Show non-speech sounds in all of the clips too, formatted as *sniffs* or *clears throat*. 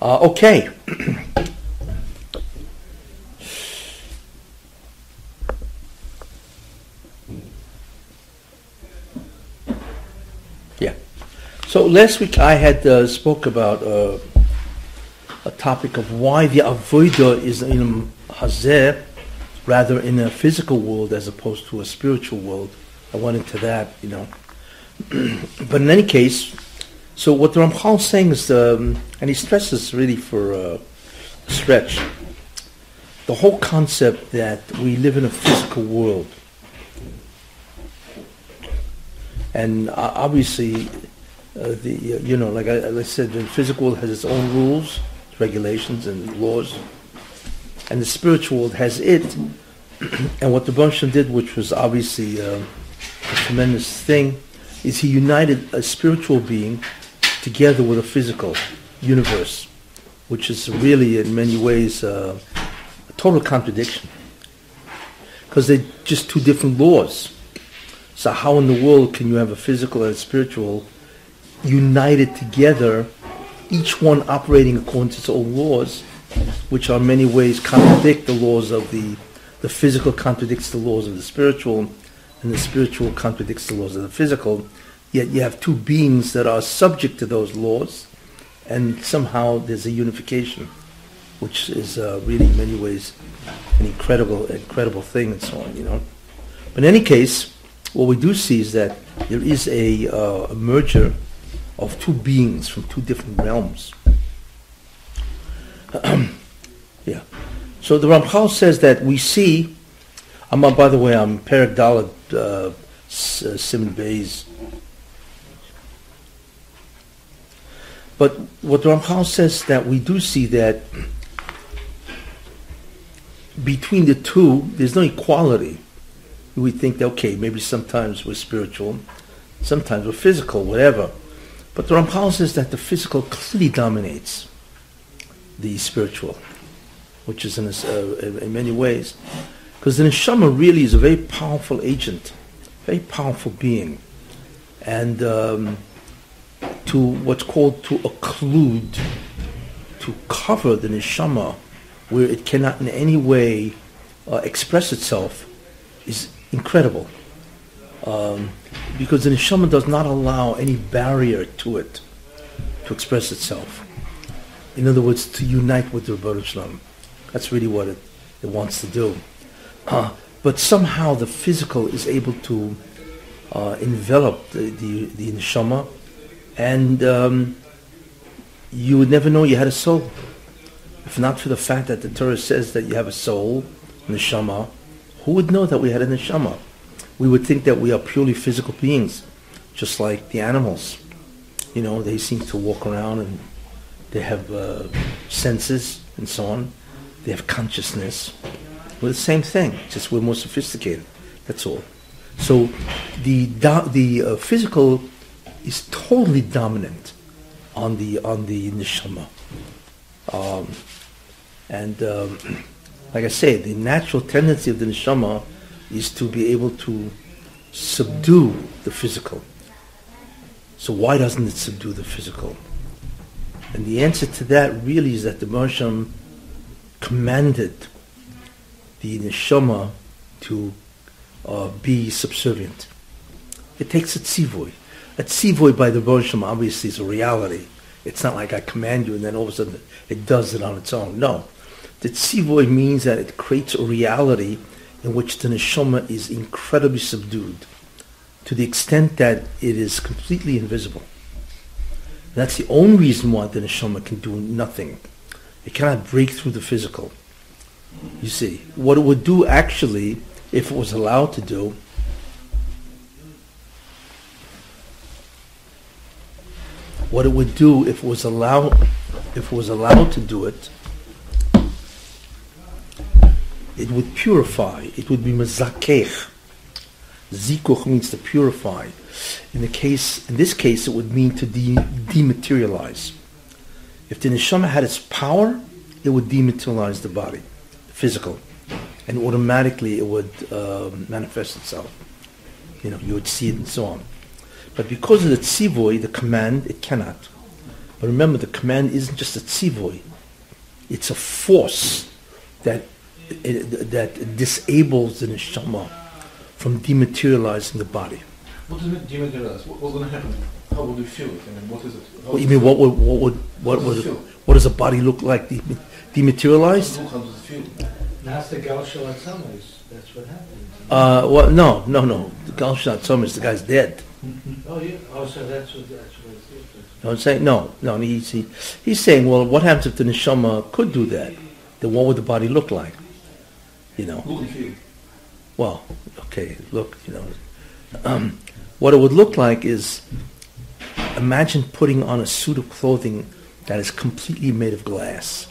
Uh, okay. yeah. So last week I had uh, spoke about uh, a topic of why the avodah is in hazeh rather in a physical world as opposed to a spiritual world. I went into that, you know. *clears throat* but in any case, so what Ramchal is saying is, um, and he stresses really for uh, a stretch, the whole concept that we live in a physical world. And uh, obviously, uh, the uh, you know, like I, I said, the physical world has its own rules, regulations, and laws, and the spiritual world has it. *clears throat* and what the Baruch did, which was obviously a tremendous thing, is he united a spiritual being together with a physical universe, which is really in many ways uh, a total contradiction. Because they're just two different laws. So how in the world can you have a physical and a spiritual united together, each one operating according to its own laws, which are many ways contradict the laws of the, the physical contradicts the laws of the spiritual, and the spiritual contradicts the laws of the physical. Yet you have two beings that are subject to those laws, and somehow there's a unification, which is uh, really in many ways an incredible, incredible thing, and so on. You know. But in any case, what we do see is that there is a, uh, a merger of two beings from two different realms. *clears throat* yeah. So the Ramchal says that we see. I'm uh, by the way, I'm Perak Dalet uh, Siman Beis. But what Ramchal says that we do see that between the two, there's no equality. We think that okay, maybe sometimes we're spiritual, sometimes we're physical, whatever. But the Ramchal says that the physical clearly dominates the spiritual, which is in, uh, in many ways. Because the neshama really is a very powerful agent, very powerful being. And um, to what's called to occlude, to cover the neshama where it cannot in any way uh, express itself is incredible. Um, because the neshama does not allow any barrier to it to express itself. In other words, to unite with the Rebbe. That's really what it, it wants to do. Uh, but somehow the physical is able to uh, envelop the, the, the neshama, and um, you would never know you had a soul. If not for the fact that the Torah says that you have a soul, neshama, who would know that we had a neshama? We would think that we are purely physical beings, just like the animals. You know, they seem to walk around and they have uh, senses and so on. They have consciousness. We're the same thing, just we're more sophisticated. That's all. So the the uh, physical is totally dominant on the on the neshama. Um, and um, *clears throat* like I said, the natural tendency of the neshama is to be able to subdue the physical. So why doesn't it subdue the physical? And the answer to that really is that the Marsham commanded the neshama to uh, be subservient. It takes a tzivoy. A tzivoy by the Marsham obviously is a reality. It's not like I command you and then all of a sudden it does it on its own. No. The tzivoy means that it creates a reality in which the neshama is incredibly subdued to the extent that it is completely invisible. That's the only reason why the neshama can do nothing. It cannot break through the physical. You see, what it would do actually, if it was allowed to do, what it would do if it was allowed, if it was allowed to do it, it would purify. It would be mazakech. Zikuch means to purify. In the case, in this case, it would mean to de- dematerialize. If the neshama had its power, it would dematerialize the body, the physical, and automatically it would uh, manifest itself. You know, you would see it and so on. But because of the tzivoy, the command, it cannot. But remember, the command isn't just a tzivoy. It's a force that, that disables the neshama from dematerializing the body. What does it dematerialize? What, what's going to happen? How will you feel it? I mean, what is it? How What, you mean what would what would what How does would it feel? what does a body look like de- feel? dematerialized? How does it feel? That's the Gaucho at That's what happened. Uh, well, no, no, no. The Gal Shnat Summers, the guy's dead. Oh, yeah. Oh, so that's what, that's what it is. You know what I'm saying? No, no. He's, he, he's saying, well, what happens if the neshama could do that? Then what would the body look like? You know. Look and feel. Well, okay, look, you know, um, what it would look like is imagine putting on a suit of clothing that is completely made of glass,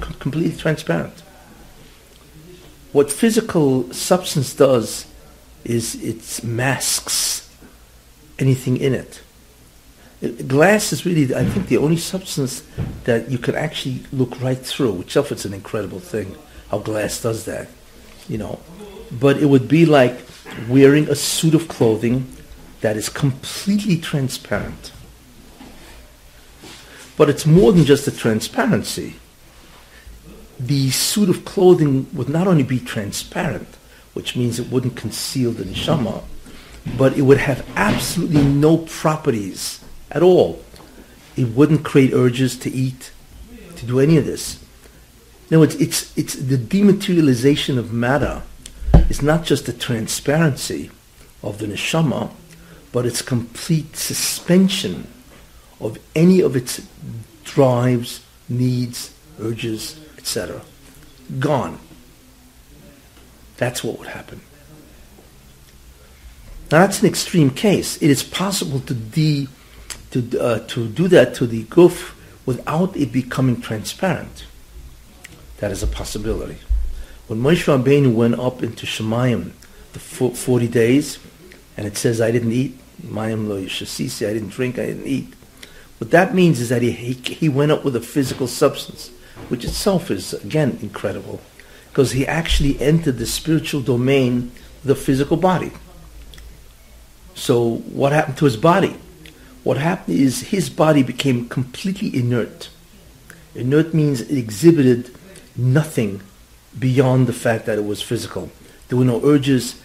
Com- completely transparent. What physical substance does is it masks anything in it. Glass is really, I think, the only substance that you can actually look right through. Itself, it's an incredible thing how glass does that, you know. But it would be like wearing a suit of clothing that is completely transparent. But it's more than just the transparency. The suit of clothing would not only be transparent, which means it wouldn't conceal the neshama, but it would have absolutely no properties at all. It wouldn't create urges to eat, to do any of this. No, it's, it's, it's the dematerialization of matter. It's not just the transparency of the neshama, but its complete suspension of any of its drives, needs, urges, etc. Gone. That's what would happen. Now that's an extreme case. It is possible to de, to uh, to do that to the guf without it becoming transparent. That is a possibility. When Moshe Rabbeinu went up into Shemayim, the forty days, and it says, "I didn't eat." Mayim lo yishasisi, I didn't drink, I didn't eat. What that means is that he, he, he went up with a physical substance, which itself is, again, incredible, because he actually entered the spiritual domain the physical body. So what happened to his body? What happened is his body became completely inert. Inert means it exhibited nothing beyond the fact that it was physical. There were no urges.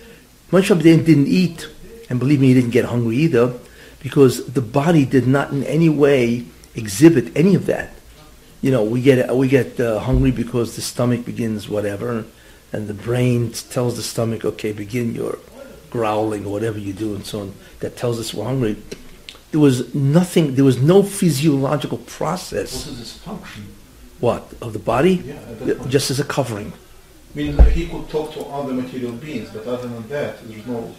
Moshe Rabbeinu didn't eat, and believe me, he didn't get hungry either, because the body did not in any way exhibit any of that. You know, we get we get uh, hungry because the stomach begins whatever, and the brain tells the stomach, okay, begin your growling or whatever you do, and so on. That tells us we're hungry. There was nothing. There was no physiological process. What is this function? What of the body? Yeah, at. Just as a covering. Meaning that he could talk to other material beings, but other than that, there's no.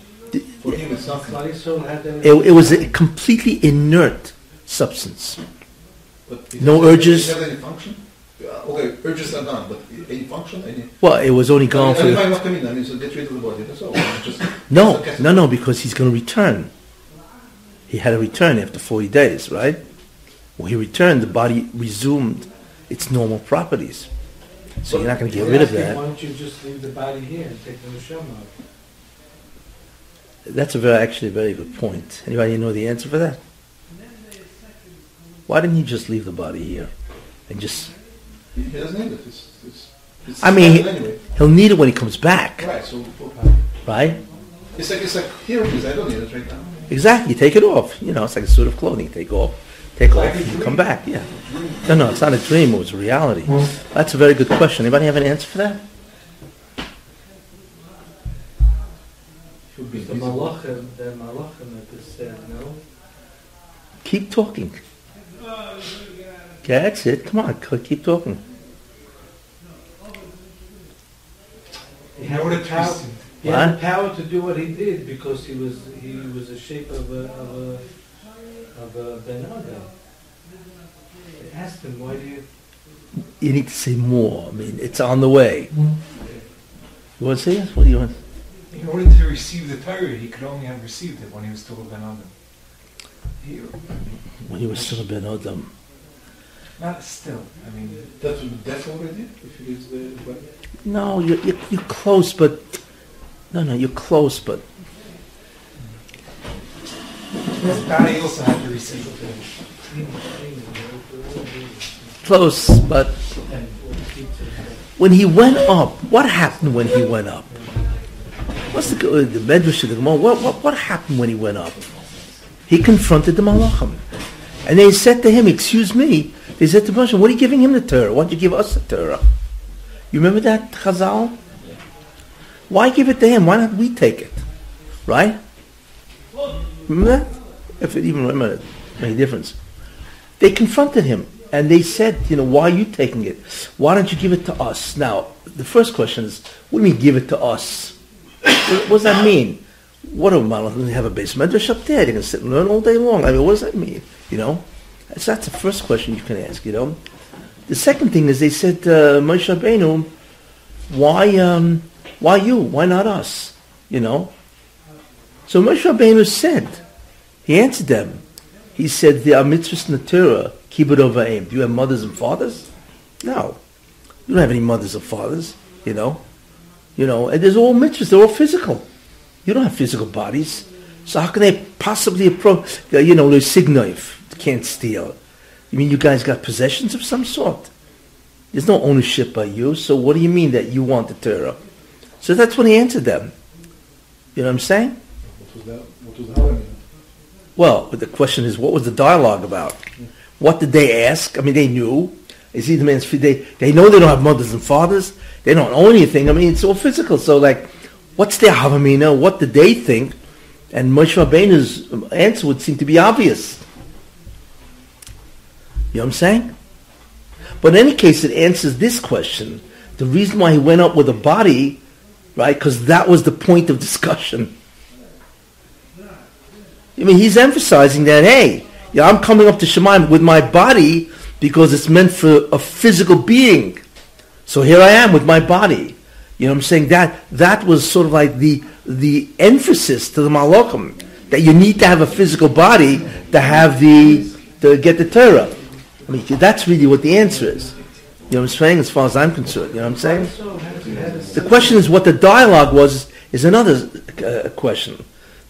For him, it's nothing. Body soul had them. It, it was a completely inert substance. But No does it- urges? Does it have any function? Yeah, okay, urges are done, but any function? Any? Well, it was only gone I mean, for. I must come in. I mean, so get rid of the body. That's all. Just, No, just a no, no, because he's going to return. He had to return after 40 days, right? When he returned, the body resumed its normal properties. So you're not going to get They rid of asked him, that. Why don't you just leave the body here and take the neshama out? That's a very, actually a very good point. Anybody know the answer for that? Why didn't he just leave the body here and just? He doesn't need it. It's, it's, it's I mean, fine anyway. He'll need it when he comes back, Right. So right? it's like it's like here it is. I don't need it right now. Exactly. Take it off. You know, it's like a suit of clothing. Take off, take off, you come back. Yeah. No, no, it's not a dream. It was reality. That's a very good question. Anybody have an answer for that? He would be The malachim, the malachim that said, no? Keep talking. That's it. Come on, keep talking. He had the a power, he had the power to do what he did because he was he was a shape of a of a of a Ben Adam. Asked him, why do you You need to say more. I mean, it's on the way. You want to say this? What do you want? In order to receive the Torah, he could only have received it when he was still a Ben Adam. He, When he was still a Ben Adam. not still. I mean, That would be death already if he leaves the body. No, you're, you're, you're close, but no, no, you're close, but His daddy also had to receive it. Close, but when he went up, what happened when he went up? What's the the Medrash of the Gemara? What, what what happened when he went up? He confronted the Malachim, and they said to him, "Excuse me." They said to Moshe, "What are you giving him the Torah? Why don't you give us the Torah?" You remember that Chazal? Why give it to him? Why not we take it? Right? Remember that? If it even remember made a difference. They confronted him and they said, you know, why are you taking it? Why don't you give it to us? Now, the first question is, what do you mean give it to us? What does that mean? What do Malachim have a beis medrash up there? They can sit and learn all day long. I mean, what does that mean? You know, that's, that's the first question you can ask. You know, the second thing is they said, uh, Moshe Rabbeinu, why, um, why you? Why not us? You know. So Moshe Rabbeinu said, he answered them. He said, are mitzvahs in the Torah, kibbud av va'em. Do you have mothers and fathers? No. You don't have any mothers or fathers, you know. You know, and there's all mitzvahs, they're all physical. You don't have physical bodies. So how can they possibly approach, uh, you know, the signif, can't steal. You mean you guys got possessions of some sort? There's no ownership by you, so what do you mean that you want the Torah? So that's when he answered them. You know what I'm saying? What was that? What was the Well, but the question is, what was the dialogue about? What did they ask? I mean, they knew. Is he the man's? They they know they don't have mothers and fathers. They don't own anything. I mean, it's all physical. So, like, what's their havamina? What did they think? And Moshe Rabbeinu's answer would seem to be obvious. You know what I'm saying? But in any case, it answers this question. The reason why he went up with a body, right? Because that was the point of discussion. I mean, he's emphasizing that, hey, I'm coming up to Shemaim with my body because it's meant for a physical being. So here I am with my body. You know what I'm saying? That that was sort of like the the emphasis to the Malachim that you need to have a physical body to have the to get the Torah. I mean, that's really what the answer is. You know what I'm saying? As far as I'm concerned, you know what I'm saying? The question is what the dialogue was is another uh, question.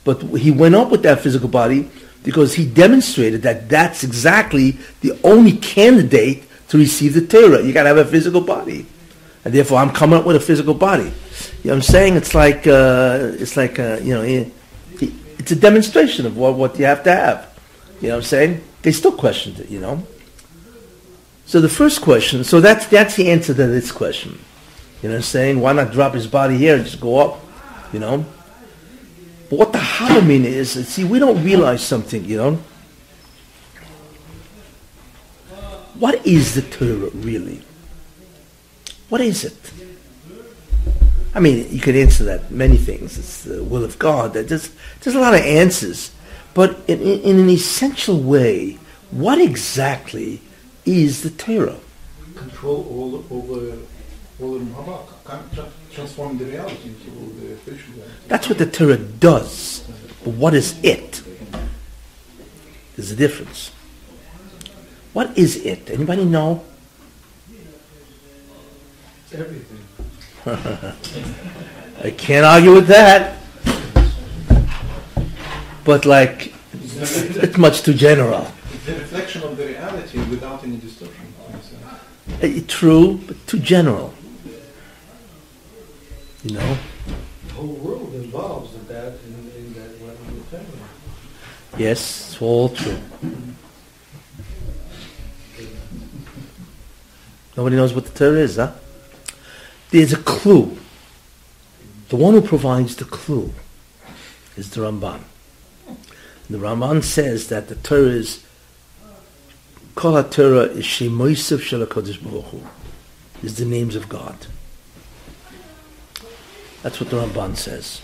But he went up with that physical body because he demonstrated that that's exactly the only candidate to receive the Torah. You got to have a physical body, and therefore I'm coming up with a physical body. You know what I'm saying? It's like uh, it's like uh, you know it's a demonstration of what what you have to have. You know what I'm saying? They still questioned it. You know. So the first question, so that's that's the answer to this question. You know what I'm saying? Why not drop his body here and just go up? You know? But what the Halamin is, see, we don't realize something, you know? What is the Torah really? What is it? I mean, you could answer that many things. It's the will of God. There's, there's a lot of answers. But in, in, an essential way, what exactly is the Torah? Control all over all. Can tra- transform the reality into the spiritual reality. That's what the Torah does. But what is it? There's a difference. What is it? Anybody know? It's everything. *laughs* I can't argue with that. But like, it's much too general. It's the reflection of the reality without any distortion. a. Eh, True, but too general. You know? The whole world involves in that, in, in that one in the family. Yes, it's all true. Nobody knows what the Torah is, huh? There's a clue. The one who provides the clue is the Ramban. The Ramban says that the Torah is Kol HaTorah is Shemoisav Shel HaKadosh is the names of God. That's what the Ramban says.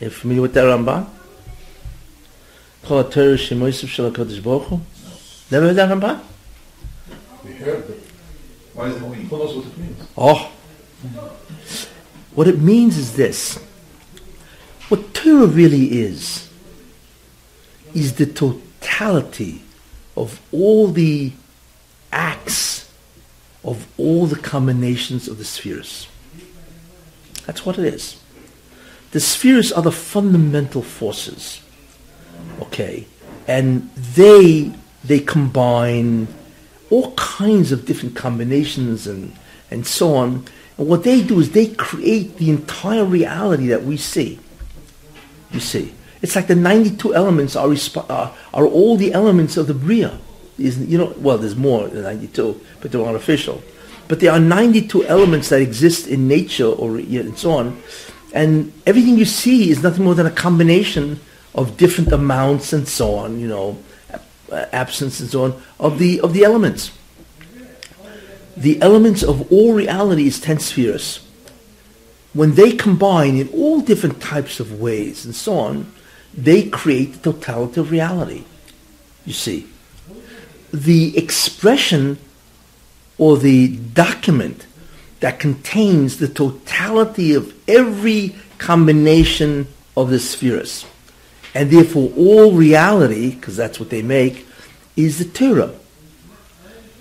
You familiar with that Ramban? Kol HaTorah is Shemoisav Shel HaKadosh? Never heard that Ramban? We heard that. What does it mean? Who knows what it means? Oh. What it means is this. What Torah really is, is the totality of all the acts of all the combinations of the spheres. That's what it is. The spheres are the fundamental forces. Okay, and they they combine all kinds of different combinations and and so on. And what they do is they create the entire reality that we see. You see, it's like the 92 elements are resp- are, are all the elements of the bria. Is you know well, there's more than 92, but they're artificial. But there are 92 elements that exist in nature or and so on, and everything you see is nothing more than a combination of different amounts and so on. You know, uh, Uh, absence and so on of the of the elements. The elements of all reality is ten spheres. When they combine in all different types of ways and so on, they create the totality of reality. You see, the expression or the document that contains the totality of every combination of the spheres. And therefore all reality, because that's what they make, is the Torah.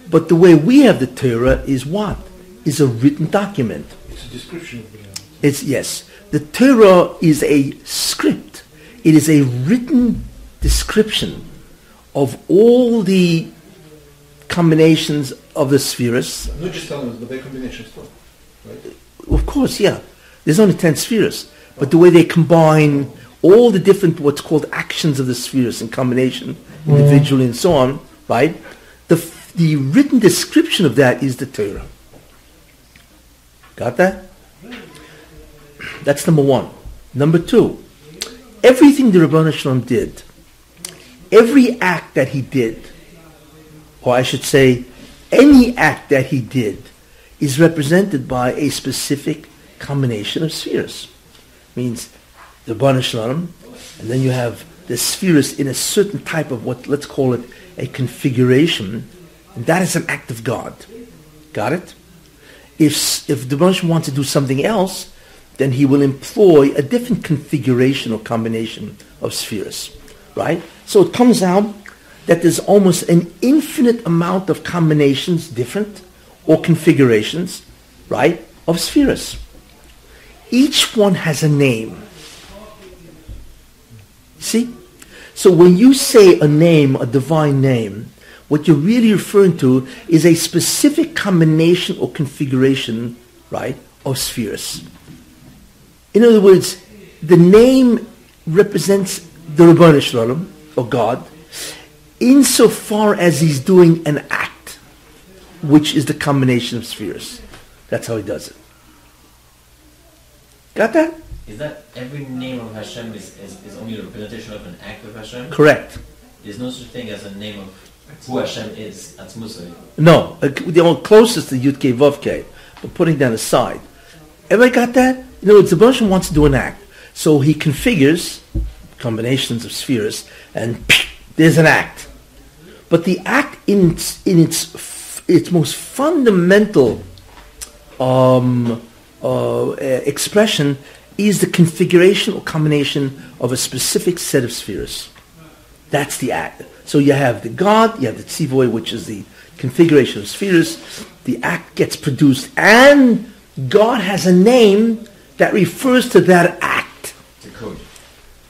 But the way we have the Torah is what? Is a written document. It's a description of reality. It's yes. The Torah is a script. It is a written description of all the combinations of the spheres. Not just elements, but their combinations too. Right? Of course, yeah. There's only ten spheres, but the way they combine all the different what's called actions of the spheres in combination, individually and so on, right? The the written description of that is the Torah. Got that? That's number one. Number two, everything the Ribono Shel Olam did, every act that he did, or I should say, any act that he did, is represented by a specific combination of spheres. Means the Shalom, and then you have the spheres in a certain type of what, let's call it a configuration, and that is an act of God. Got it? If, if the Shalom wants to do something else, then he will employ a different configuration or combination of spheres. Right? So it comes out that there's almost an infinite amount of combinations, different, or configurations, right, of spheres. Each one has a name. See? So when you say a name, a divine name, what you're really referring to is a specific combination or configuration, right, of spheres. In other words, the name represents the Ribono Shel Olam, or God, insofar as he's doing an act, which is the combination of spheres. That's how he does it. Got that? Is that every name of Hashem is, is, is only a representation of an act of Hashem? Correct. There's no such thing as a name of who Hashem is. That's Musa. No, the one closest to Yud K Vav K, but putting that aside. Everybody got that? In other words, the Baruch wants to do an act, so he configures combinations of spheres, and *sniffs* there's an act. But the act in its, in its, its most fundamental um, uh, uh, expression is the configuration or combination of a specific set of spheres. That's the act. So you have the God, you have the tzivoy, which is the configuration of spheres. The act gets produced, and God has a name that refers to that act. It's a code.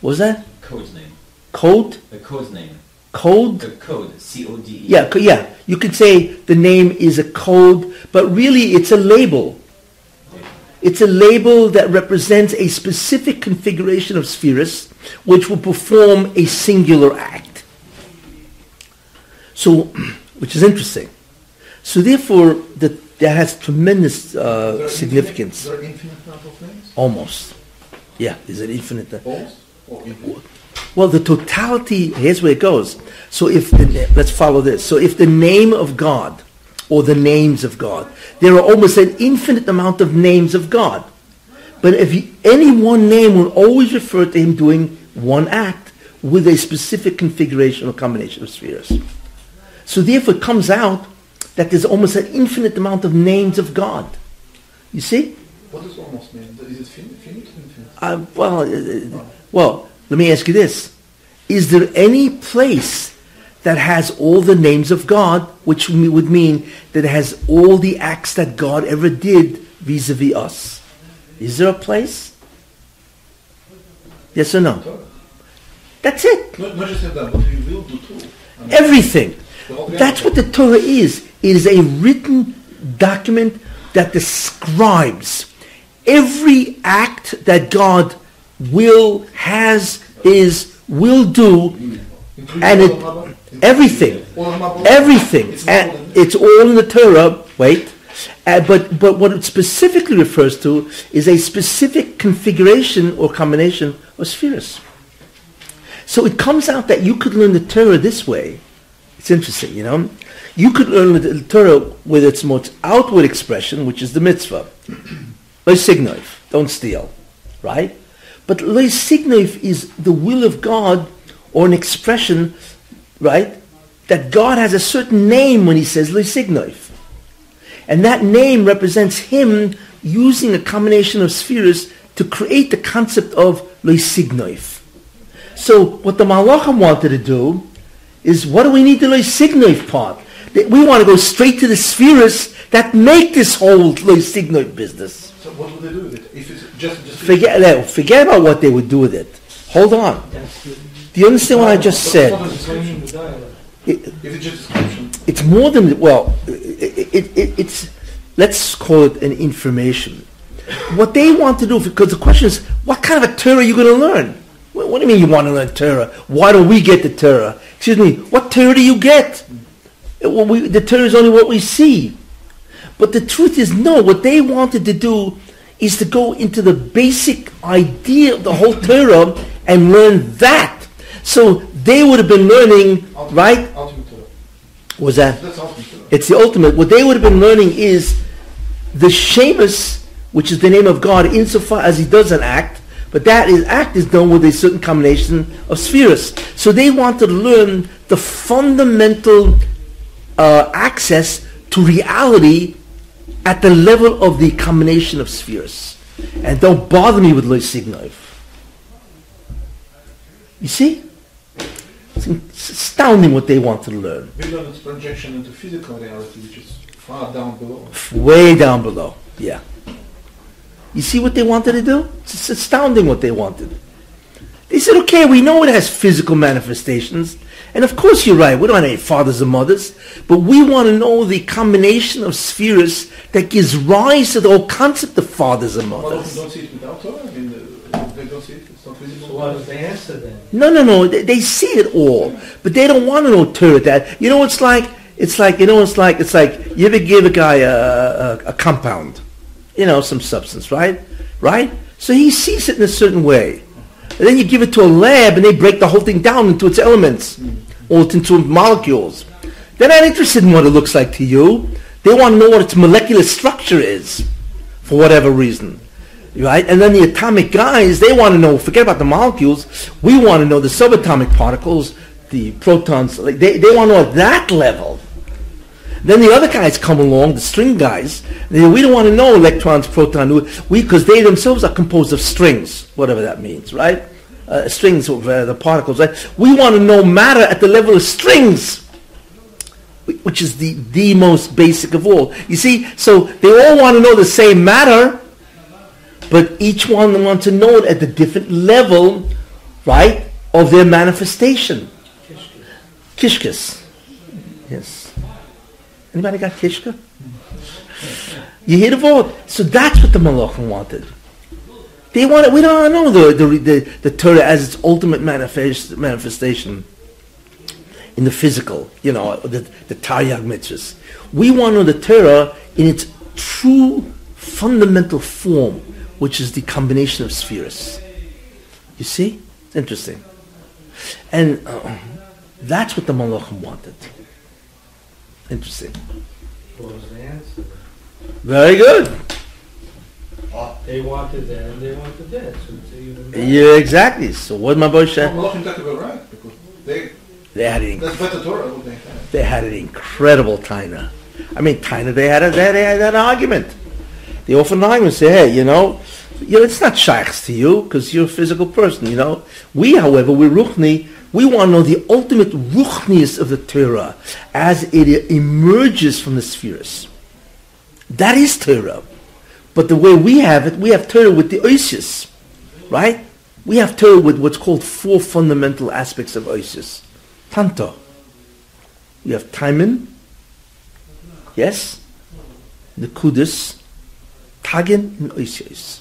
What was that? Code's name. Code? The code's name. Code? The code. C O D E. Yeah, yeah. You could say the name is a code, but really it's a label. It's a label that represents a specific configuration of spheres which will perform a singular act. So, *clears throat* which is interesting. So therefore, the, that has tremendous uh, significance. Infinite, there infinite number of names? Almost. Yeah, is it infinite. Almost? Or infinite? Well, the totality, here's where it goes. So if, the, let's follow this. So if the name of God, or the names of God, there are almost an infinite amount of names of God. But if you, any one name will always refer to him doing one act with a specific configuration or combination of spheres. So therefore it comes out that there's almost an infinite amount of names of God. You see? What does almost mean? Is it fin- finite or infinite? Uh, well, uh, well, let me ask you this. Is there any place that has all the names of God, which would mean that it has all the acts that God ever did vis-a-vis us? Is there a place? Yes or no? That's it. Not, not just that, but we will do too. Everything. That's what the Torah is. It is a written document that describes every act that God will, has, is, will do, and it- of Haba? Including everything. everything. And it's all in the Torah. Wait. Uh, but, but what it specifically refers to is a specific configuration or combination of spheres. So it comes out that you could learn the Torah this way. It's interesting, you know. You could learn the Torah with its most outward expression, which is the mitzvah. *clears throat* Lo signoif, don't steal, right? But lo signoif is the will of God or an expression, right? That God has a certain name when he says lo signoif. And that name represents him using a combination of spheres to create the concept of lo signoif. So what the Malachim wanted to do is what do we need the lo signoif part? That We want to go straight to the spheres that make this whole lo signoif business. So what would they do with it? If it's just just Forget. Forget about what they would do with it. Hold on. Do you understand what I just said? explaining the dialogue. It, it's more than well. It, it, it, it's let's call it an information. What they want to do, because the question is, what kind of a Torah are you going to learn? What, what do you mean you want to learn Torah? Why do we get the Torah? Excuse me. What Torah do you get? Well, we, the Torah is only what we see. But the truth is, no. What they wanted to do is to go into the basic idea of the whole Torah and learn that. So they would have been learning, ultimate, right? Ultimate Was that? That's ultimate It's the ultimate. What they would have been learning is the Shemus, which is the name of God, insofar as He does an act, but that is act is done with a certain combination of spheres. So they wanted to learn the fundamental uh, access to reality at the level of the combination of spheres. And don't bother me with Lo Signov. You see? It's astounding what they wanted to learn. We learn its projection into physical reality, which is far down below. Way down below. Yeah. You see what they wanted to do? It's astounding what they wanted. They said, okay, we know it has physical manifestations. And of course you're right. We don't have any fathers and mothers. But we want to know the combination of spheres that gives rise to the whole concept of fathers and Well, mothers. don't see it without Torah. I mean, uh, they don't see it. It's not visible. Answer? No, no, no. They, they see it all, but they don't want to know Torah. That you know, it's like it's like you know, it's like it's like you ever give a guy a, a, a compound, you know, some substance, right? Right. So he sees it in a certain way, and then you give it to a lab, and they break the whole thing down into its elements, or into molecules. They're not interested in what it looks like to you. They want to know what its molecular structure is, for whatever reason right? And then the atomic guys, they want to know, forget about the molecules, we want to know the subatomic particles, the protons, like they, they want to know at that level. Then the other guys come along, the string guys, they, we don't want to know electrons, protons, we, because they themselves are composed of strings, whatever that means, right? Uh, strings of uh, the particles, right? We want to know matter at the level of strings which is the, the most basic of all. You see, so they all want to know the same matter, but each one wants to know it at the different level, right, of their manifestation. Kishkas. Yes. Anybody got kishka? You hear the word? So that's what the Malachim wanted. They wanted, we don't know the, the, the, the Torah as its ultimate manifest, manifestation in the physical, you know, the, the Taryag mitzvahs. We want the Torah in its true fundamental form, which is the combination of spheres. You see? It's interesting. And uh, that's what the Malachim wanted. Interesting. What was the answer? Very good. They wanted that and they wanted that. So it's even better. Yeah, exactly. So what my boy said? Malachim got right because they They had an that's better Torah. They had an incredible taina. I mean, taina. They had a, they had, they had an argument. They often argue and say, "Hey, you know, you know, it's not shaykhs to you because you're a physical person. You know, we, however, we're ruchni. We want to know the ultimate ruchnius of the Torah as it emerges from the spheres. That is Torah. But the way we have it, we have Torah with the oasis, right? We have Torah with what's called four fundamental aspects of Osios. Tanta. We have Timon, yes, Nekudis, Tagin, and Osios.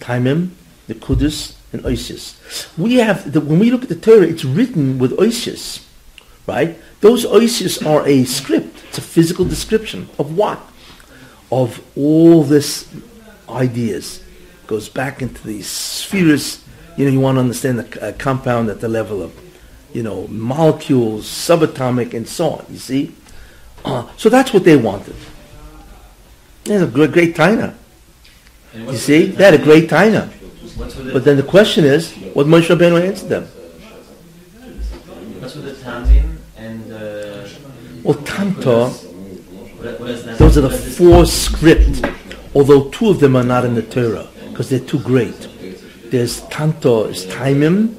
Tagin, the Kudus, and Osios. We have, the, when we look at the Torah, it's written with Osios, right? Those Osios are a script. It's a physical description of what? Of all this ideas. Goes back into these spheres. You know, you want to understand the uh, compound at the level of, you know, molecules, subatomic, and so on. You see? Uh, so that's what they wanted. Had a great, great taina. You see? They had a great taina. What's with the, But then the question is, what Moshe Rabbeinu answered them? what's with the tamim and uh, Well, Tanta, what, what is those are the what is this- four script, although two of them are not in the Torah, because they're too great. There's Tanto, is Taimim.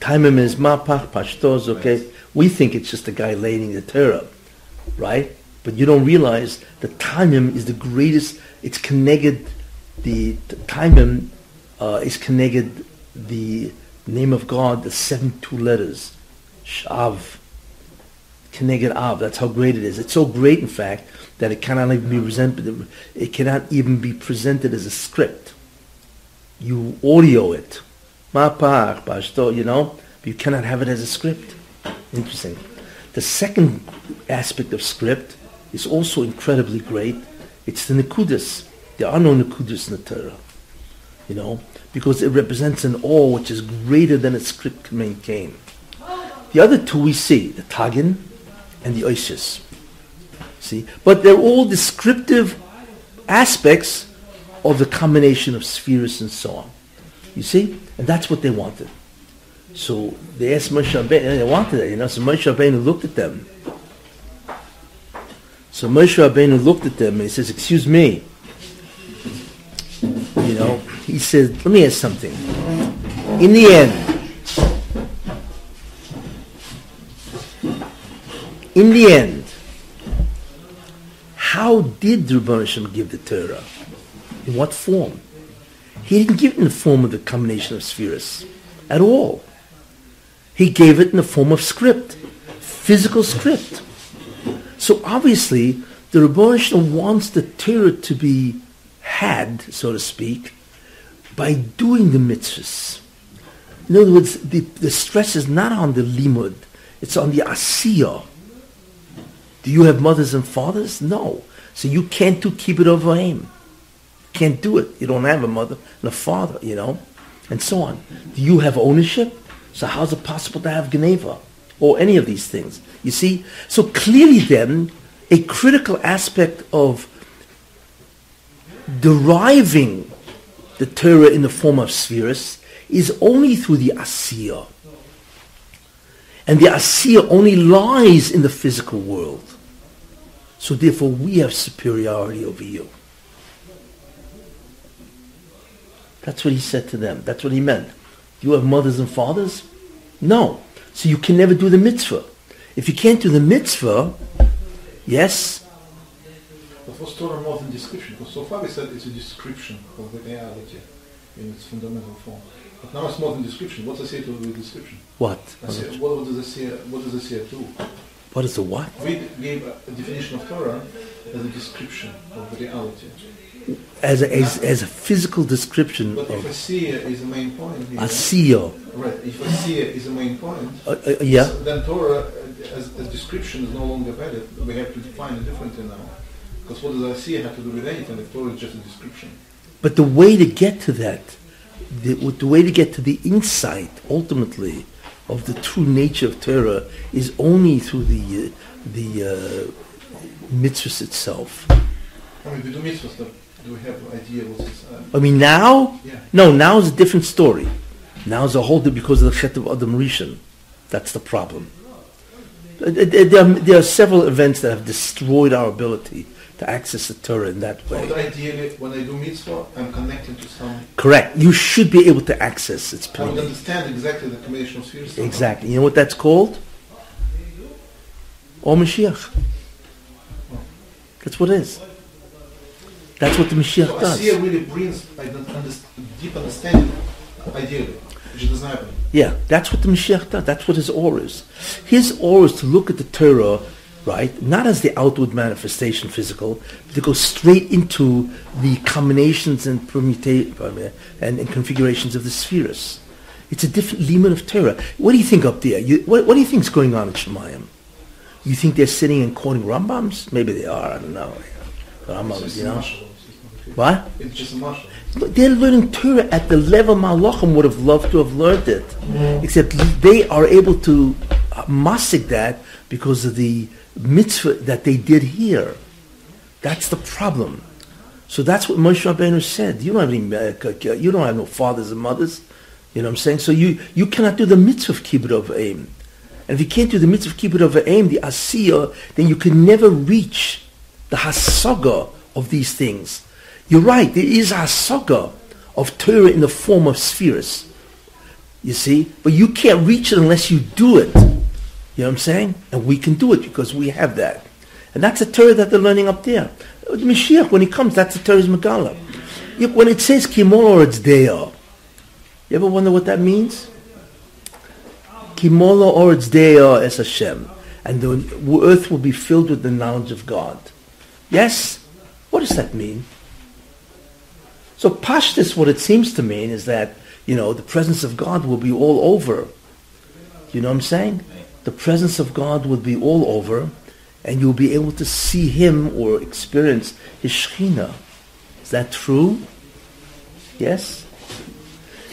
Taimim is Mapach, Pashtos, okay? We think it's just a guy laying the Torah, right? But you don't realize that Taimim is the greatest, it's connected, the Taimim uh, is connected the name of God, the 72 letters, Shav, Keneged Av. That's how great it is. It's so great, in fact, that it cannot even be presented. It cannot even be presented as a script. You audio it, Mapach, Pashto, you know, but you cannot have it as a script. Interesting. The second aspect of script is also incredibly great. It's the Nekudas. There are no Nekudas in the Torah, you know, because it represents an awe which is greater than a script can maintain. The other two we see, the Tagin and the Oishis. See? But they're all descriptive aspects of the combination of spheres and so on. You see? And that's what they wanted. So they asked Moshe Rabbeinu, and they wanted it, you know, so Moshe Rabbeinu looked at them. So Moshe Rabbeinu looked at them and he says, excuse me. You know, he said, let me ask something. In the end, in the end, how did Rabban give the Torah? In what form? He didn't give it in the form of the combination of spheres at all. He gave it in the form of script, physical script. So obviously, the Hashem wants the Torah to be had, so to speak, by doing the mitzvahs. In other words, the, the stress is not on the limud, it's on the asiyah. Do you have mothers and fathers? No. So you can't do kibbud av va'em. Can't do it. You don't have a mother and a father, you know, and so on. Do you have ownership? So how's it possible to have geneivah or any of these things? You see? So clearly then, a critical aspect of deriving the Torah in the form of spheres is only through the Asiya. And the Asiya only lies in the physical world. So therefore we have superiority over you. That's what he said to them. That's what he meant. You have mothers and fathers? No. So you can never do the mitzvah. If you can't do the mitzvah, yes, But was Torah more than description? Because so far we said it's a description of the reality in its fundamental form. But now it's more than description. What's Asiya to do with description? what? What does Asiya, what does Asiya do? What is the what? We gave a, a definition of Torah as a description of the reality. As a, as, as a physical description But if of Asiya is the main point here, asiya. right, if Asiya is the main point, Uh, uh, yeah. so then Torah as, as description is no longer valid. We have to define it differently now. Because what does Asiya have to do with anything if Torah is just a description? But the way to get to that, the, the way to get to the insight, ultimately, of the true nature of Torah is only through the uh, the uh, mitzvahs itself. I mean, we do mitzvahs, do we have an idea what it's... Uh, I mean, now, yeah. no, now is a different story. Now is a whole di- because of the Chet of Adam Rishon. That's the problem. There are, there are several events that have destroyed our ability to access the Torah in that way. But ideally, when I do mitzvah, I'm connected to some... Correct. You should be able to access its I would purity. understand exactly the combination of spheres. Exactly. You know what that's called? Or Mashiach. That's what it is. That's what the Mashiach So does. Asiya really brings like, deep understanding, ideally, happen. Yeah, that's what the Mashiach does. That's what his aura is. His aura is to look at the Torah, right, not as the outward manifestation, physical, but to go straight into the combinations and permutation and, and configurations of the spheres. It's a different limit of Torah. What do you think up there? You, what, what do you think is going on in Shemayim? You think they're sitting and quoting Rambams? Maybe they are. I don't know. Rambams, you know. Marshal. It's just- What? It's just a. But They're learning Torah at the level Malachim would have loved to have learned it. Except they are able to uh, masik that because of the mitzvah that they did here. That's the problem. So that's what Moshe Rabbeinu said. You don't have any, uh, you don't have no fathers and mothers. You know what I'm saying? So you, you cannot do the mitzvah of kibbud av va'em. And if you can't do the mitzvah of kibbud av va'em, the asiyah, then you can never reach the hasaga of these things. You're right, there is a hasaga of Torah in the form of spheres. You see? But you can't reach it unless you do it. You know what I'm saying? And we can do it because we have that. And that's the Torah that they're learning up there. The Mashiach, when he comes, that's the Torah's Megala. When it says Kimor or it's Deo, you ever wonder what that means? Kimola or it's Deo es Hashem. And the earth will be filled with the knowledge of God. Yes? What does that mean? So Pashtus, what it seems to mean is that, you know, the presence of God will be all over. You know what I'm saying? The presence of God will be all over, and you'll be able to see Him or experience His Shekhinah. Is that true? Yes?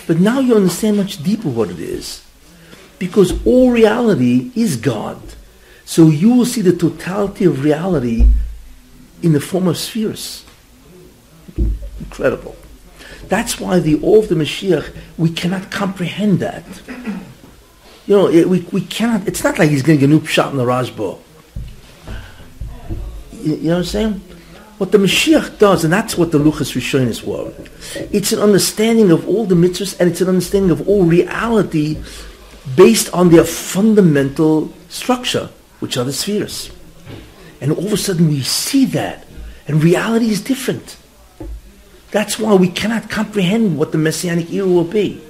But now you understand much deeper what it is. Because all reality is God. So you will see the totality of reality in the form of spheres. Incredible. That's why the awe of the Mashiach, we cannot comprehend that. You know, it, we, we cannot, it's not like he's going to get a new shot in the Rajbo. You, you know what I'm saying? What the Mashiach does, and that's what the Luchas Rishonis were, it's an understanding of all the mitzvahs and it's an understanding of all reality based on their fundamental structure, which are the spheres. And all of a sudden we see that, and reality is different. That's why we cannot comprehend what the Messianic era will be.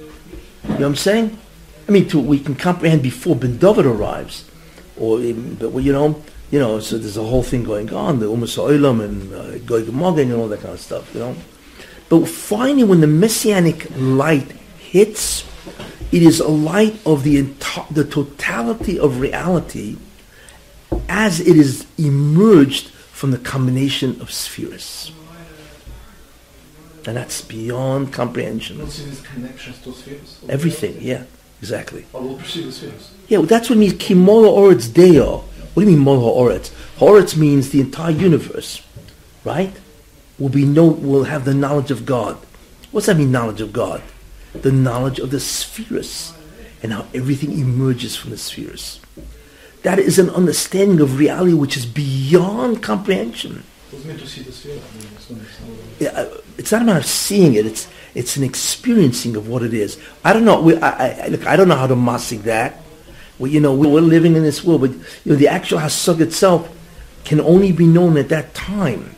You know what I'm saying? I mean, to, we can comprehend before Ben David arrives, or even, but you know, you know. So there's a whole thing going on, the Umas Olam and uh, Gemogen and all that kind of stuff, you know. But finally, when the Messianic light hits, it is a light of the enti- the totality of reality as it is emerged from the combination of spheres. And that's beyond comprehension. don't see these connections to spheres. Everything, yeah, exactly. Or we'll perceive the spheres. Yeah, well, that's what means kimola oretz deo. What do you mean mola oretz? Oretz means the entire universe, right? Will be no, will have the knowledge of God. What's that mean, knowledge of God? The knowledge of the spheres and how everything emerges from the spheres. That is an understanding of reality which is beyond comprehension. Yeah, uh, it's not a matter of seeing it. It's it's an experiencing of what it is. I don't know. We, I, I, look, I don't know how to masik that. Well, you know, we're living in this world, but you know, the actual hasug itself can only be known at that time.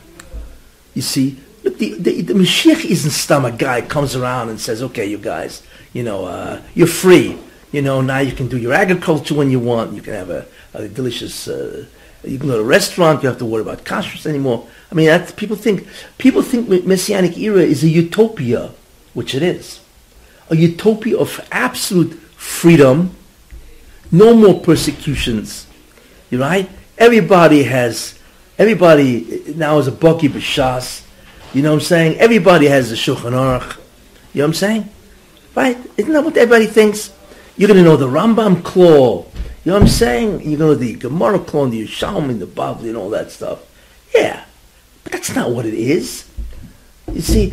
You see, look, the, the, the Mashiach isn't some a guy comes around and says, "Okay, you guys, you know, uh, you're free. You know, now you can do your agriculture when you want. You can have a, a delicious." Uh, you can go to a restaurant. You have to worry about kashrus anymore. I mean, that's, people think people think messianic era is a utopia, which it is, a utopia of absolute freedom, no more persecutions. You right? Everybody has. Everybody now is a baki b'shas. You know what I'm saying? Everybody has a shulchan aruch. You know what I'm saying? Right? Isn't that what everybody thinks? You're going to know the Rambam claw. You know what I'm saying? You're know the Gemara and the Yerushalmi, the Bavli, and all that stuff. Yeah. But that's not what it is. You see,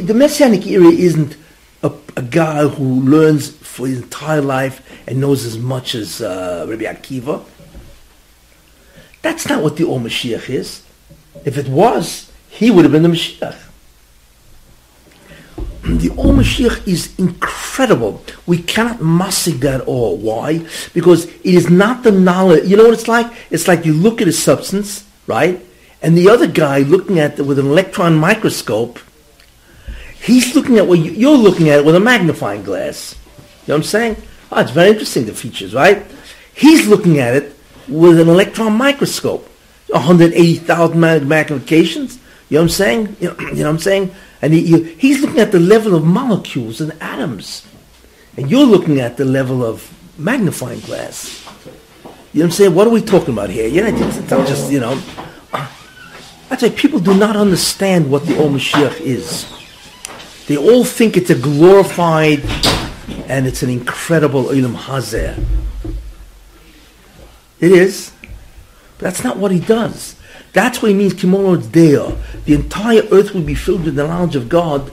the Messianic era isn't a, a guy who learns for his entire life and knows as much as uh, Rabbi Akiva. That's not what the Or Mashiach is. If it was, he would have been the Mashiach. The Mashiach is incredible. We cannot masik that all. Why? Because it is not the knowledge. You know what it's like? It's like you look at a substance, right? and the other guy looking at it with an electron microscope, he's looking at what you- you're looking at with a magnifying glass. You know what I'm saying? Oh, it's very interesting, the features, right? He's looking at it with an electron microscope. 180,000 magnifications. You know what I'm saying? You know, *clears throat* you know what I'm saying? And he, you, he's looking at the level of molecules and atoms. And you're looking at the level of magnifying glass. You know what I'm saying? What are we talking about here? You know, not just, you know. I'd say people do not understand what the Ol Mashiach is. They all think it's a glorified and it's an incredible Olam Hazeh. It is. But that's not what he does. That's what he means, kimono deo. The entire earth will be filled with the knowledge of God.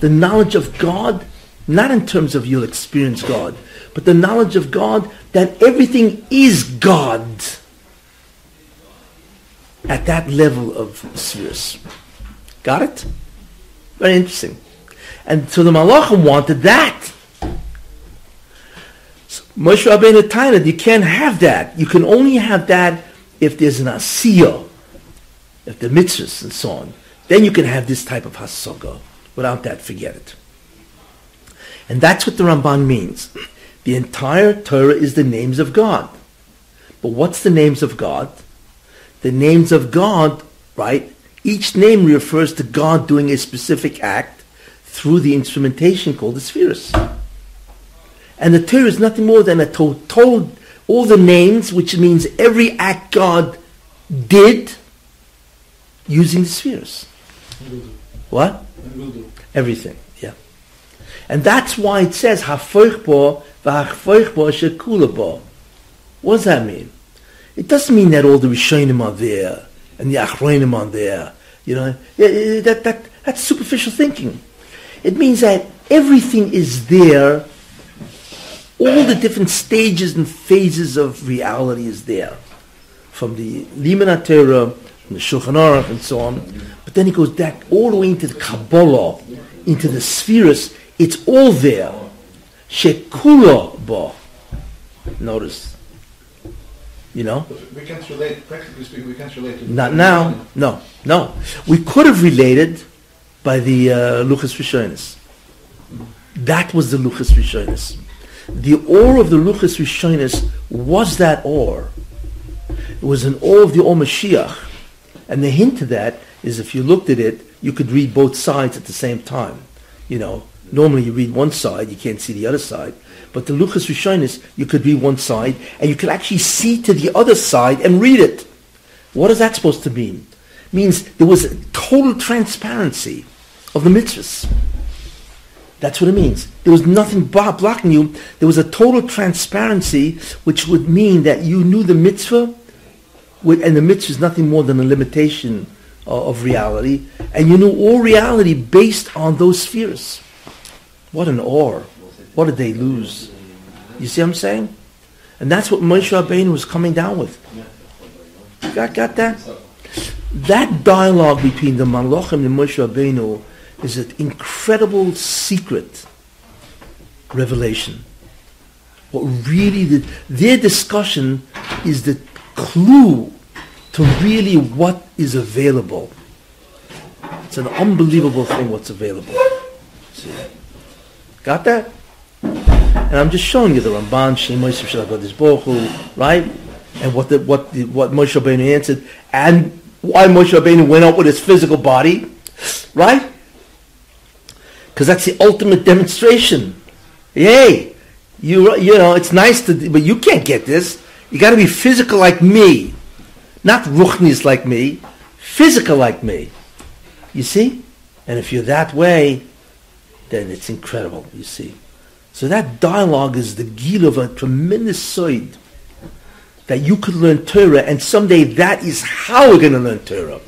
The knowledge of God, not in terms of you'll experience God, but the knowledge of God that everything is God at that level of spheres. Got it? Very interesting. And so the Malachim wanted that. So Moshe Rabbeinu Tainad, you can't have that. You can only have that if there's an asiyah, if the mitzvahs and so on. Then you can have this type of hasaga. Without that, forget it. And that's what the Ramban means. The entire Torah is the names of God. But what's the names of God? The names of God, right? Each name refers to God doing a specific act through the instrumentation called the spheres. And the Torah is nothing more than a to- total, all the names, which means every act God did using the spheres. What? Everything, yeah. And that's why it says hafoichbo v'hachfoichbo shekulabo. What does that mean? It doesn't mean that all the Rishonim are there and the Achronim are there. You know, that, that, that's superficial thinking. It means that everything is there. All the different stages and phases of reality is there. From the Limana Torah, from the Shulchan Aruch and so on. But then it goes back all the way into the Kabbalah, into the spheres. It's all there. Shekula bo. Notice. You know? We can't relate, practically speaking, we can't relate to Not now. No, no. We could have related by the uh, Luchas Rishonis. That was the Luchas Rishonis. The ore of the Luchas Rishonis was that ore. It was an ore of the Or Mashiach. And the hint to that is if you looked at it, you could read both sides at the same time. You know, normally you read one side, you can't see the other side. But the Luchas Rishonis, you could read one side, and you could actually see to the other side and read it. What is that supposed to mean? It means there was total transparency of the mitzvahs. That's what it means. There was nothing blocking you. There was a total transparency, which would mean that you knew the mitzvah, and the mitzvah is nothing more than a limitation of, of reality, and you know all reality based on those spheres. What an awe. What did they lose? You see what I'm saying? And that's what Moshe Rabbeinu was coming down with. Got, got that? That dialogue between the Malachim and Moshe Rabbeinu is an incredible secret revelation. What really, the, their discussion is the clue to really what is available. It's an unbelievable thing what's available. See? Got that? And I'm just showing you the Ramban, Shem Moshe Shalach Baruch right? And what the, what the, what Moshe Rabbeinu answered, and why Moshe Rabbeinu went out with his physical body, right? Because that's the ultimate demonstration. Hey, you you know it's nice to, but you can't get this. You got to be physical like me, not ruchnis like me, physical like me. You see, and if you're that way, then it's incredible. You see, so that dialogue is the gil of a tremendous side that you could learn Torah, and someday that is how we're going to learn Torah.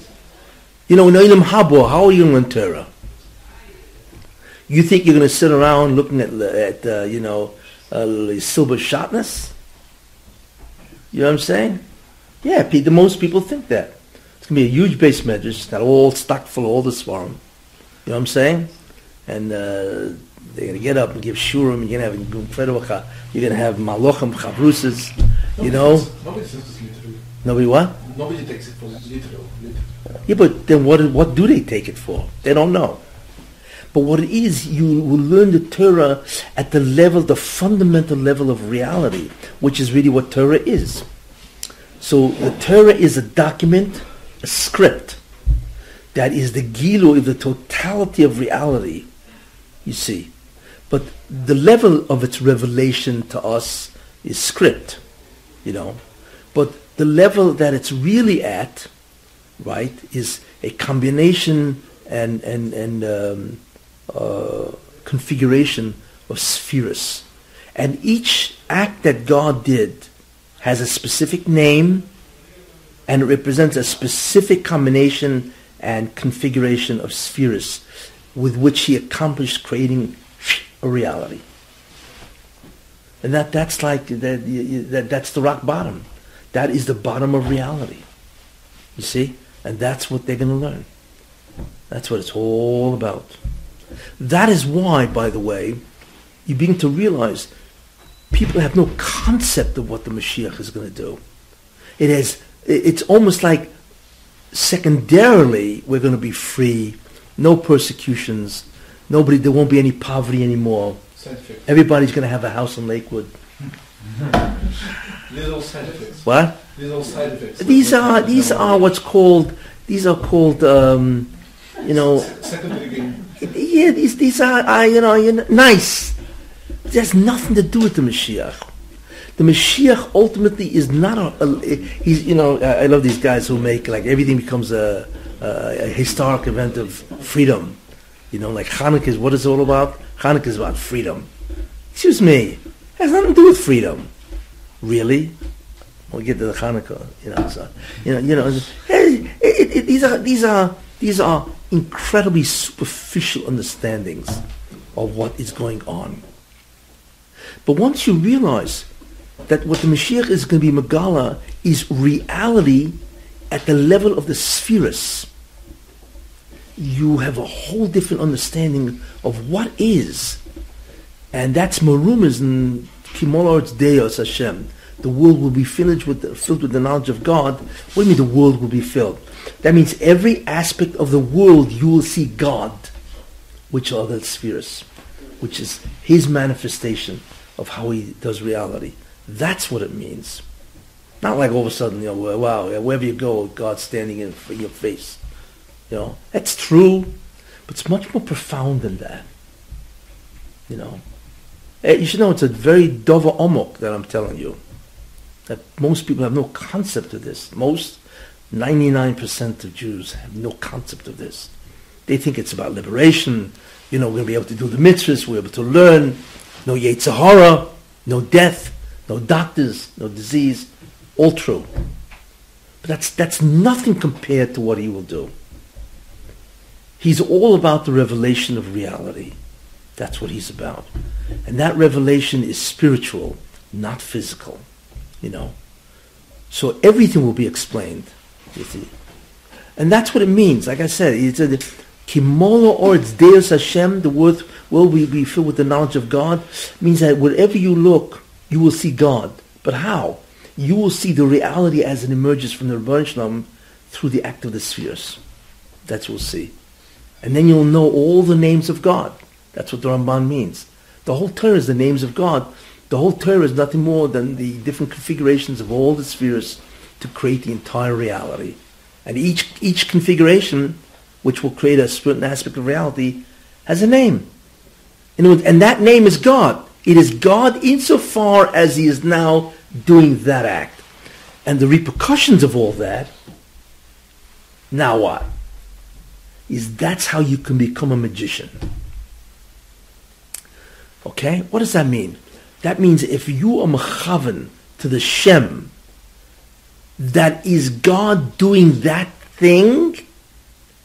You know, in Olam Habo, how are you going to learn Torah? You think you're going to sit around looking at, at uh, you know, uh, silver sharpness? You know what I'm saying? Yeah, the most people think that. It's going to be a huge beis medrash that all stuck full of all the svarim. You know what I'm saying? And uh, they're going to get up and give shurim. You're going to have incredible. cha- You're going to have malachim chavrusas. You know, Nobody says this literally. nobody what? Nobody takes it for literal. literal. Yeah, but then what, what do they take it for? They don't know. But what it is, you will learn the Torah at the level, the fundamental level of reality, which is really what Torah is. So the Torah is a document, a script, that is the gilu of the totality of reality, you see. But the level of its revelation to us is script, you know. But the level that it's really at, right, is a combination and, and, and um, uh, configuration of spheres. And each act that God did has a specific name and it represents a specific combination and configuration of spheres with which he accomplished creating a reality. And that, that's like, that, that, that's the rock bottom. That is the bottom of reality. You see? And that's what they're going to learn. That's what it's all about. That is why, by the way, you begin to realize people have no concept of what the Mashiach is going to do. It is, it's almost like secondarily we're going to be free, no persecutions, nobody, there won't be any poverty anymore. Everybody's going to have a house in Lakewood. *laughs* Little side effects. What? Little side effects. These are these are what's called these are called um, you know Secondary gain. yeah these these are, are you know you know, nice. It has nothing to do with the Mashiach. The Mashiach ultimately is not a, a he's you know I I love these guys who make like everything becomes a, a, a historic event of freedom. You know, like Hanukkah is what is it all about? Hanukkah is about freedom. Excuse me, it has nothing to do with freedom. Really? We'll get to the Hanukkah, you know. So, you know, you know. It, it, it, these are these are these are incredibly superficial understandings of what is going on. But once you realize that what the Mashiach is going to be Megala is reality at the level of the spheres, you have a whole different understanding of what is. And that's Marumas and Kimol Deus Hashem. The world will be filled with, the, filled with the knowledge of God. What do you mean the world will be filled? That means every aspect of the world you will see God, which are the spheres, which is His manifestation of how He does reality. That's what it means. Not like all of a sudden, you know, wow, wherever you go, God's standing in your face. You know, that's true, but it's much more profound than that. You know, Eh, you should know it's a very dova omok that I'm telling you. That most people have no concept of this. Most, 99% of Jews have no concept of this. They think it's about liberation. You know, we're going to be able to do the mitzvahs. We're able to learn. No Yetzirah, no death, no doctors, no disease. All true. But that's, that's nothing compared to what he will do. He's all about the revelation of reality. That's what he's about. And that revelation is spiritual, not physical. You know. So everything will be explained. And that's what it means. Like I said, it's a kimolo or it's Deus Hashem, the word will be, filled with the knowledge of God, means that wherever you look, you will see God. But how? You will see the reality as it emerges from the Shalom through the act of the spheres. That's what you'll see. And then you'll know all the names of God. That's what the Ramban means. The whole Torah is the names of God. The whole Torah is nothing more than the different configurations of all the spheres to create the entire reality. And each, each configuration, which will create a certain aspect of reality, has a name. Words, and that name is God. It is God insofar as he is now doing that act. And the repercussions of all that, now what? Is that's how you can become a magician. Okay? What does that mean? That means if you are mechaven to the Shem, that is God doing that thing,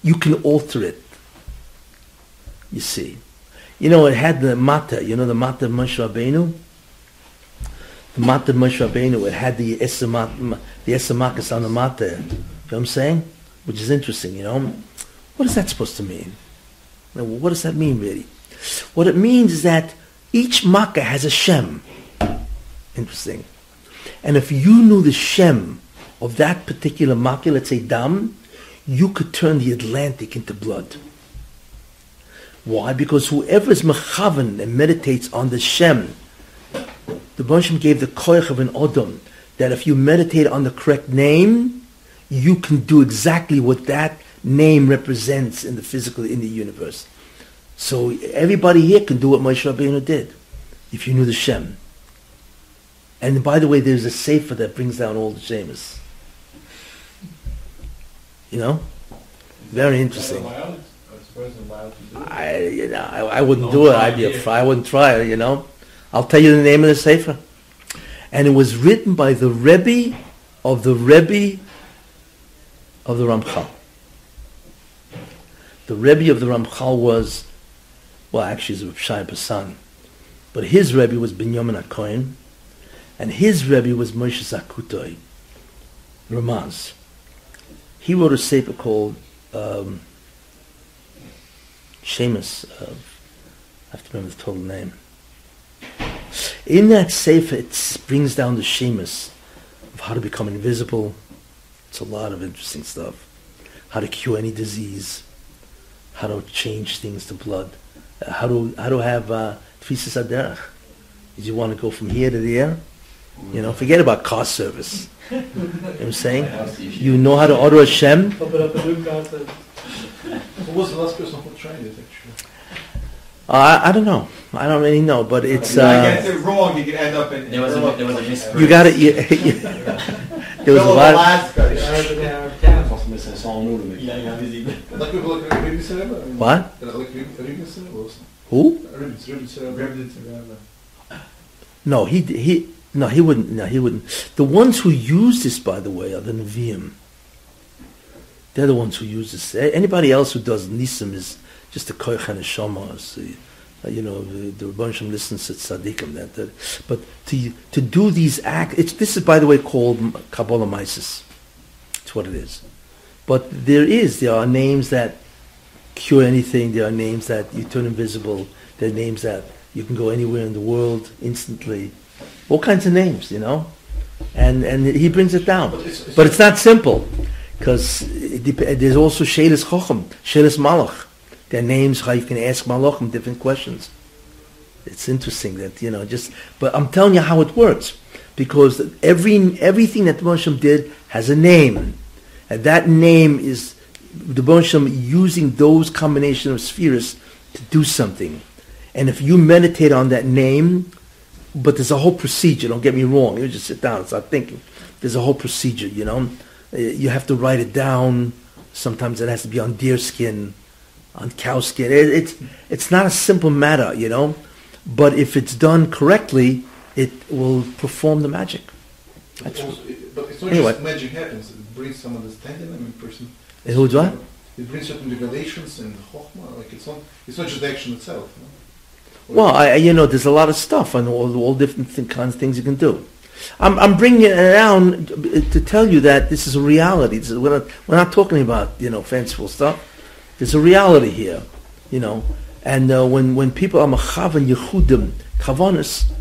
you can alter it. You see. You know, it had the Mata, you know the Mata of Moshe Rabbeinu? The Mata of Moshe Rabbeinu, it had the Esamak, the Esamakas on the Mata. You know what I'm saying? Which is interesting, you know? What is that supposed to mean? What does that mean, really? What it means is that each Makkah has a Shem. Interesting. And if you knew the Shem of that particular maki, let's say dam, you could turn the Atlantic into blood. Why? Because whoever is mechavan and meditates on the Shem, the Banshim gave the koich of an odom, that if you meditate on the correct name, you can do exactly what that name represents in the physical, in the universe. So everybody here can do what Moshe Rabbeinu did, if you knew the Shem. And by the way, there's a sefer that brings down all the Shemus. You know? Very interesting. I, you know, I, I wouldn't do it. I'd be a, I wouldn't try it, you know? I'll tell you the name of the sefer. And it was written by the Rebbe of the Rebbe of the Ramchal. The Rebbe of the Ramchal was, well, actually, he's a Shai Basan. But his Rebbe was Binyamin HaKohen, and his Rebbe was Moshe Zacuto, Ramaz. He wrote a sefer called um, Shemus. Uh, I have to remember the total name. In that sefer, it brings down the Shemus of how to become invisible. It's a lot of interesting stuff. How to cure any disease. How to change things to blood. Uh, how to how to have uh, aderech. Did you want to go from here to there? You know, forget about car service. you know what I'm saying? You know how to order a Shem? Who was the last person who trained it actually? Uh, I, I don't know. I don't really know, but it's. If I get Uh, it wrong, you can end up in. There was a, there was a misprint. you got it. You, you, there was a Phil of lot. Alaska. Arab Arab town. Yeah, yeah, busy. Like people like Ribbi Sereba? I mean, What? Like Ribbi Sereba or something. Who? Ribbi Ribbi Sereba. Ribbed to them. No, he he. No, he wouldn't. No, he wouldn't. The ones who use this, by the way, are the Nevi'im. They're the ones who use this. Anybody else who does Nisim is just a koich and a shama. Uh, you know, the, Rebbeinu listens to tzaddikim. That, that, but to to do these acts, this is by the way called Kabbalah Maasis. It's what it is. But there is there are names that cure anything. There are names that you turn invisible. There are names that you can go anywhere in the world instantly. All kinds of names, you know. And and he brings it down. But it's, But it's not simple, because there's also Shelis Chochem, Shelis Malach. There are names how you can ask Malachim different questions. It's interesting that, you know, just, but I'm telling you how it works. Because every, everything that Moshe did has a name. And that name is the Moshe using those combination of spheres to do something. And if you meditate on that name, but there's a whole procedure, don't get me wrong. You just sit down and start thinking. There's a whole procedure, you know. Uh, You have to write it down. Sometimes it has to be on deer skin, on cow skin. It, it's, it's not a simple matter, you know. But if it's done correctly, it will perform the magic. But, That's- also, it, but it's not Anyway. just magic happens. It brings some understanding. I mean, person. It holds what? It brings certain revelations and chokhmah. Like it's not. It's not just the action itself. Or- Well, I, you know, there's a lot of stuff and all, all different th- kinds of things you can do. I'm, I'm bringing it around to tell you that this is a reality. Is, we're, not, we're not talking about, you know, fanciful stuff. There's a reality here, you know. And uh, when, when people are machavan yechudim, kavanas,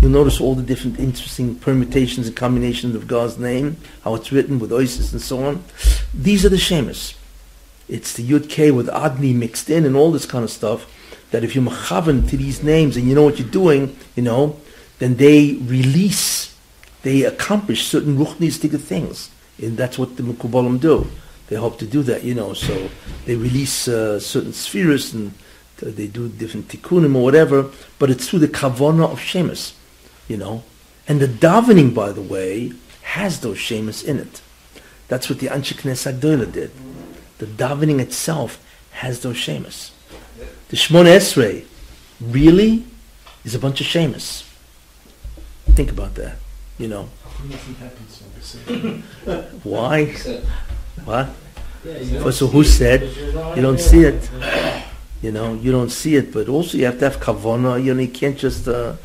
you'll notice all the different interesting permutations and combinations of God's name, how it's written with oasis and so on. These are the shemus. It's the Yud K with Adni mixed in and all this kind of stuff that if you're machavan to these names and you know what you're doing, you know, then they release, they accomplish certain ruchnistic things. And that's what the Mekubalim do. They hope to do that, you know. So they release uh, certain spheres and uh, they do different tikkunim or whatever, but it's through the kavana of Shemus, you know. And the davening, by the way, has those Shemus in it. That's what the Anshe Knesset did. The davening itself has those Shemus. The Shmon Esrei really is a bunch of Shemus. Think about that, you know. Why? What? Yeah, who said you don't see it? You know, you don't see it, but also you have to have kavana. You know, you can't just, uh,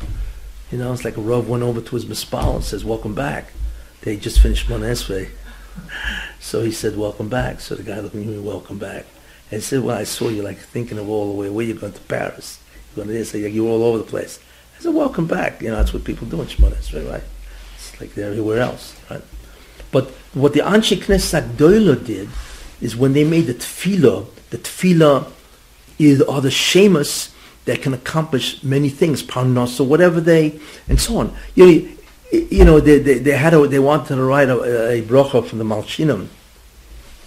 you know, it's like a Rav went over to his mispal and says, "Welcome back." They just finished Mon *laughs* so he said, "Welcome back." So the guy looked at me, "Welcome back." And said, "Well, I saw you like thinking of all the way. Where you going to Paris? You're going to this? You're all over the place." I said, "Welcome back." You know, that's what people do in Shemon Esrei, right? It's like they're everywhere else, right? But what the Anshe Knesset Doila did is when they made the tefillah, the tefillah is, are the shemus that can accomplish many things, parnas or whatever they, and so on. You know, you know they, they, they had a, they wanted to write a, a bracha from the Malshinim,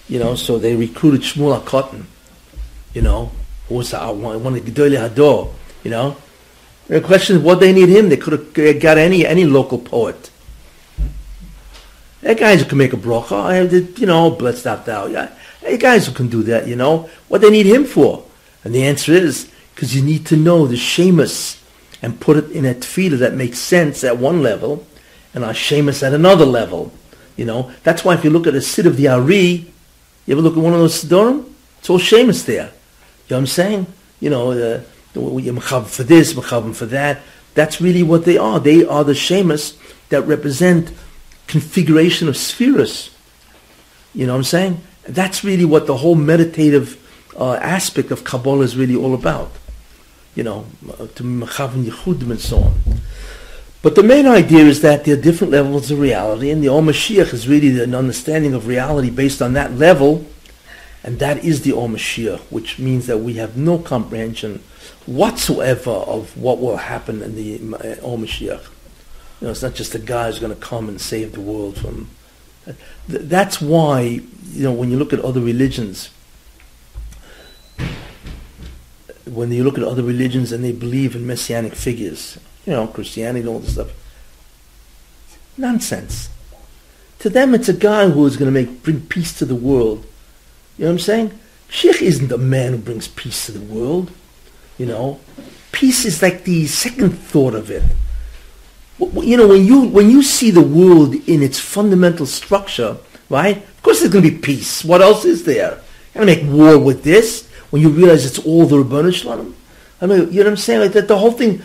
you know, so they recruited Shmuel HaKatan, you know, was uh, one of the Gedolei Hador, you know. The question is, what they need him? They could have got any any local poet. That guys who can make a have you know, blessed out thou. Yeah, hey, guys who can do that, you know. What they need him for? And the answer is because you need to know the shemus and put it in a tefillah that makes sense at one level, and a shemus at another level. You know, that's why if you look at a sit of the Ari, you ever look at one of those Siddurim? It's all shemus there. You know what I'm saying? You know, uh, you're for this, mechav for that. That's really what they are. They are the shemus that represent configuration of spheres. You know what I'm saying? That's really what the whole meditative uh, aspect of Kabbalah is really all about. You know, uh, to mechav yichudim and so on. But the main idea is that there are different levels of reality, and the Om Mashiach is really an understanding of reality based on that level, and that is the Om Mashiach, which means that we have no comprehension whatsoever of what will happen in the uh, Om Mashiach. You know, it's not just a guy who's going to come and save the world from. That's why, you know, when you look at other religions, when you look at other religions and they believe in messianic figures, you know, Christianity and all this stuff, nonsense. To them, it's a guy who is going to make bring peace to the world. You know what I'm saying? Sheikh isn't a man who brings peace to the world. You know, peace is like the second thought of it. You know, when you when you see the world in its fundamental structure, right? Of course, there's going to be peace. What else is there? You're going to make war with this when you realize it's all the Ribono Shel Olam. I mean, you know what I'm saying? Like that, the whole thing.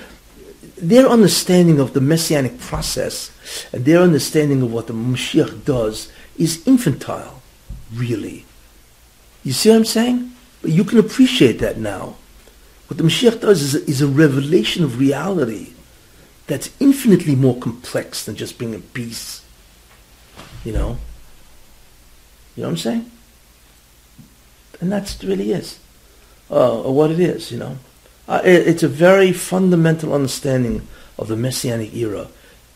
Their understanding of the messianic process and their understanding of what the Mashiach does is infantile, really. You see what I'm saying? But you can appreciate that now. What the Mashiach does is a, is a revelation of reality that's infinitely more complex than just bringing peace. You know? You know what I'm saying? And that's really is. Uh, or what it is, you know. Uh, it, it's a very fundamental understanding of the Messianic era.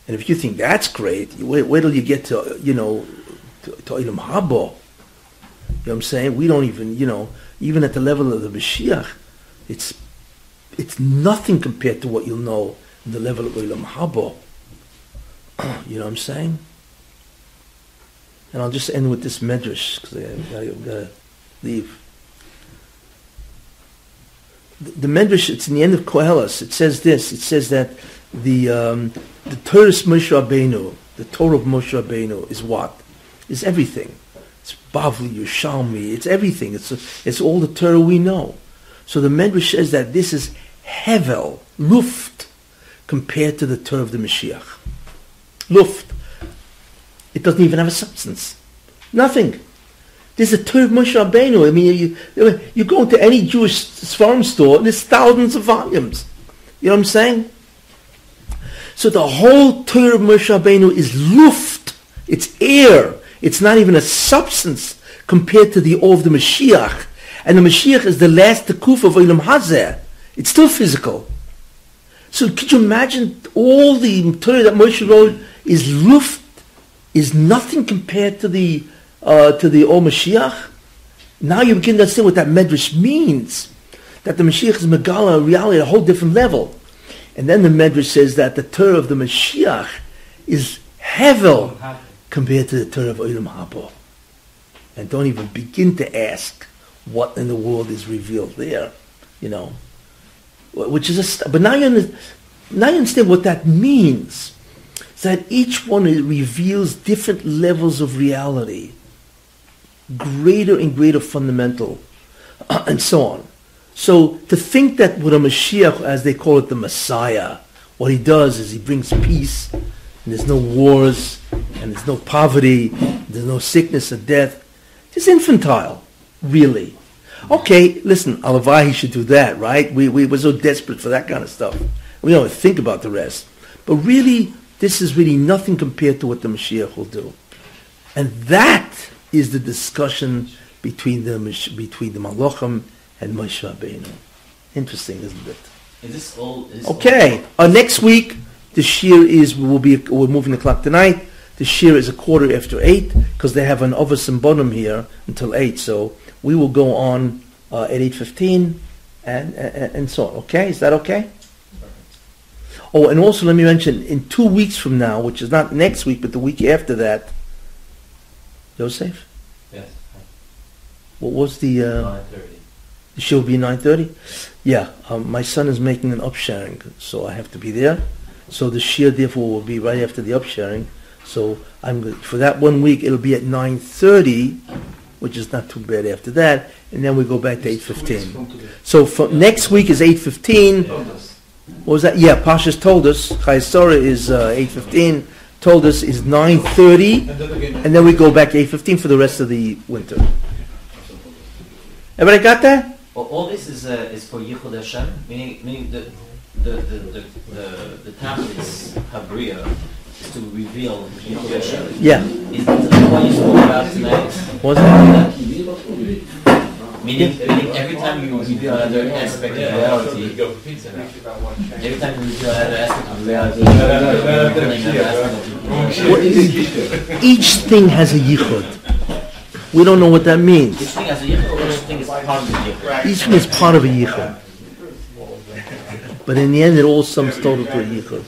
And if you think that's great, wait, wait till you get to, you know, to, to Ilam. You know what I'm saying? We don't even, you know, even at the level of the Mashiach, it's it's nothing compared to what you'll know in the level of Ilam Habo. *clears throat* you know what I'm saying? And I'll just end with this medrash because I've got to leave. The, the medrash, it's in the end of Kohelas. It says this. It says that the um, the Torah of Moshe Rabbeinu, the Torah of Moshe Rabbeinu, is what? Is everything. Bavli, Yerushalmi. It's everything. It's it's all the Torah we know. So the Medrash says that this is hevel, luft, compared to the Torah of the Mashiach. Luft. It doesn't even have a substance. Nothing. There's a Torah of Moshe Rabbeinu. I mean, you, you go into any Jewish farm store, and there's thousands of volumes. You know what I'm saying? So the whole Torah of Moshe Rabbeinu is luft. It's air. It's not even a substance compared to the of the Mashiach. And the Mashiach is the last tekuf of Olam Hazeh. It's still physical. So could you imagine all the Torah that Moshe wrote is luft, is nothing compared to the uh, to the O Mashiach? Now you begin to understand what that medrash means. That the Mashiach is Megala, reality at a whole different level. And then the medrash says that the Torah of the Mashiach is hevel compared to the Torah of Olam Habo. And don't even begin to ask what in the world is revealed there, you know. Which is a, st- but now you, now you understand what that means. It's that each one reveals different levels of reality, greater and greater fundamental, uh, *clears throat* and so on. So to think that with a Mashiach, as they call it, the Messiah, what he does is he brings peace, there's no wars, and there's no poverty, there's no sickness or death. It's infantile, really. Okay, listen, Alavai should do that, right? We, we were so desperate for that kind of stuff. We don't think about the rest. But really, this is really nothing compared to what the Mashiach will do. And that is the discussion between the between the Malachim and Moshe Rabbeinu. Interesting, isn't it? Is this all? Is this Okay. Uh, next week, the shiur is we will be we're moving the clock tonight. The shiur is a quarter after eight because they have an overs and bottom here until eight. So we will go on uh, at eight fifteen, and, and and so on. Okay, is that okay? Oh, and also let me mention in two weeks from now, which is not next week but the week after that. Joseph, Yes. what was the? Uh, Nine thirty. the show will be nine thirty. Yeah, um, my son is making an upsherin, so I have to be there. So the shiur therefore will be right after the upsherin. So I'm go- for that one week it'll be at nine thirty, which is not too bad after that, and then we go back to eight It's two weeks fifteen. from. So for next week is eight fifteen. Told. What was that? Yeah, Parshas Toldos. Chaisora is uh, eight fifteen. Toldos is nine thirty, And then again. and then we go back to eight fifteen for the rest of the winter. Everybody got that? Well, all this is uh, is for Yichud Hashem, meaning meaning the the the the the, the tachlis Habriya is to reveal Yeah. Is that the one you spoke about tonight? Was that? Meaning, meaning every time you reveal another aspect of reality, every time you reveal another aspect of reality, you're revealing another aspect of What is- each thing has a yichud. We don't know what that means. Each thing has a yichud, each thing is part of the yichud. Each thing is part of a yichud. But in the end, it all sums total to a yichud.